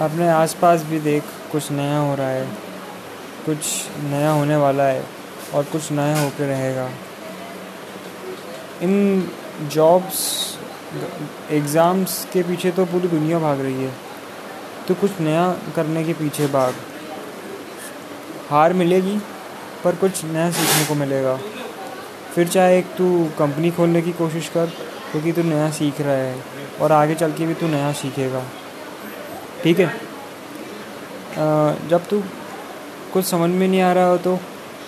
अपने आसपास भी देख, कुछ नया हो रहा है, कुछ नया होने वाला है और कुछ नया होकर रहेगा। इन जॉब्स एग्ज़ाम्स के पीछे तो पूरी दुनिया भाग रही है तो कुछ नया करने के पीछे भाग। हार मिलेगी, पर कुछ नया सीखने को मिलेगा। फिर चाहे एक तू कंपनी खोलने की कोशिश कर, क्योंकि तू नया सीख रहा है और आगे चल के भी तू नया सीखेगा। ठीक है। जब तू कुछ समझ में नहीं आ रहा हो तो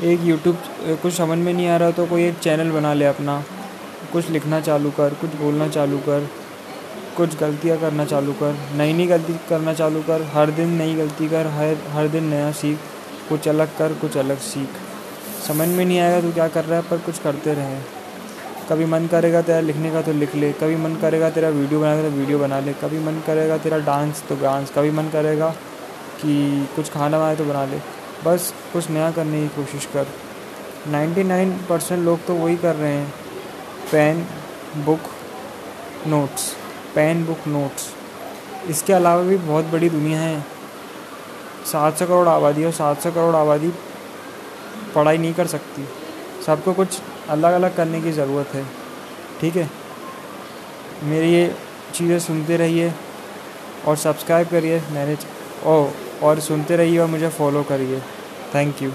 एक यूट्यूब कुछ समझ में नहीं आ रहा हो तो कोई एक चैनल बना ले अपना। कुछ लिखना चालू कर, कुछ बोलना चालू कर, कुछ गलतियाँ करना चालू कर नई नई गलती करना चालू कर, हर दिन नई गलती कर, हर हर दिन नया सीख, कुछ अलग कर, कुछ अलग सीख। समझ में नहीं आएगा तो क्या कर रहा है, पर कुछ करते रहे। कभी मन करेगा तेरा लिखने का तो लिख ले, कभी मन करेगा तेरा वीडियो बनाने का तो वीडियो बना ले, कभी मन करेगा तेरा डांस तो डांस, कभी मन करेगा कि कुछ खाना बनाए तो बना ले। बस कुछ नया करने की कोशिश कर। 99 परसेंट लोग तो वही कर रहे हैं। Pen book notes, pen book notes. इसके अलावा भी बहुत बड़ी दुनिया है। सात सौ करोड़ आबादी और सात सौ करोड़ आबादी पढ़ाई नहीं कर सकती। सबको कुछ अलग अलग करने की ज़रूरत है। ठीक है? मेरी ये चीज़ें सुनते रहिए और सब्सक्राइब करिए मैंने ओ, और सुनते रहिए और मुझे फॉलो करिए। Thank you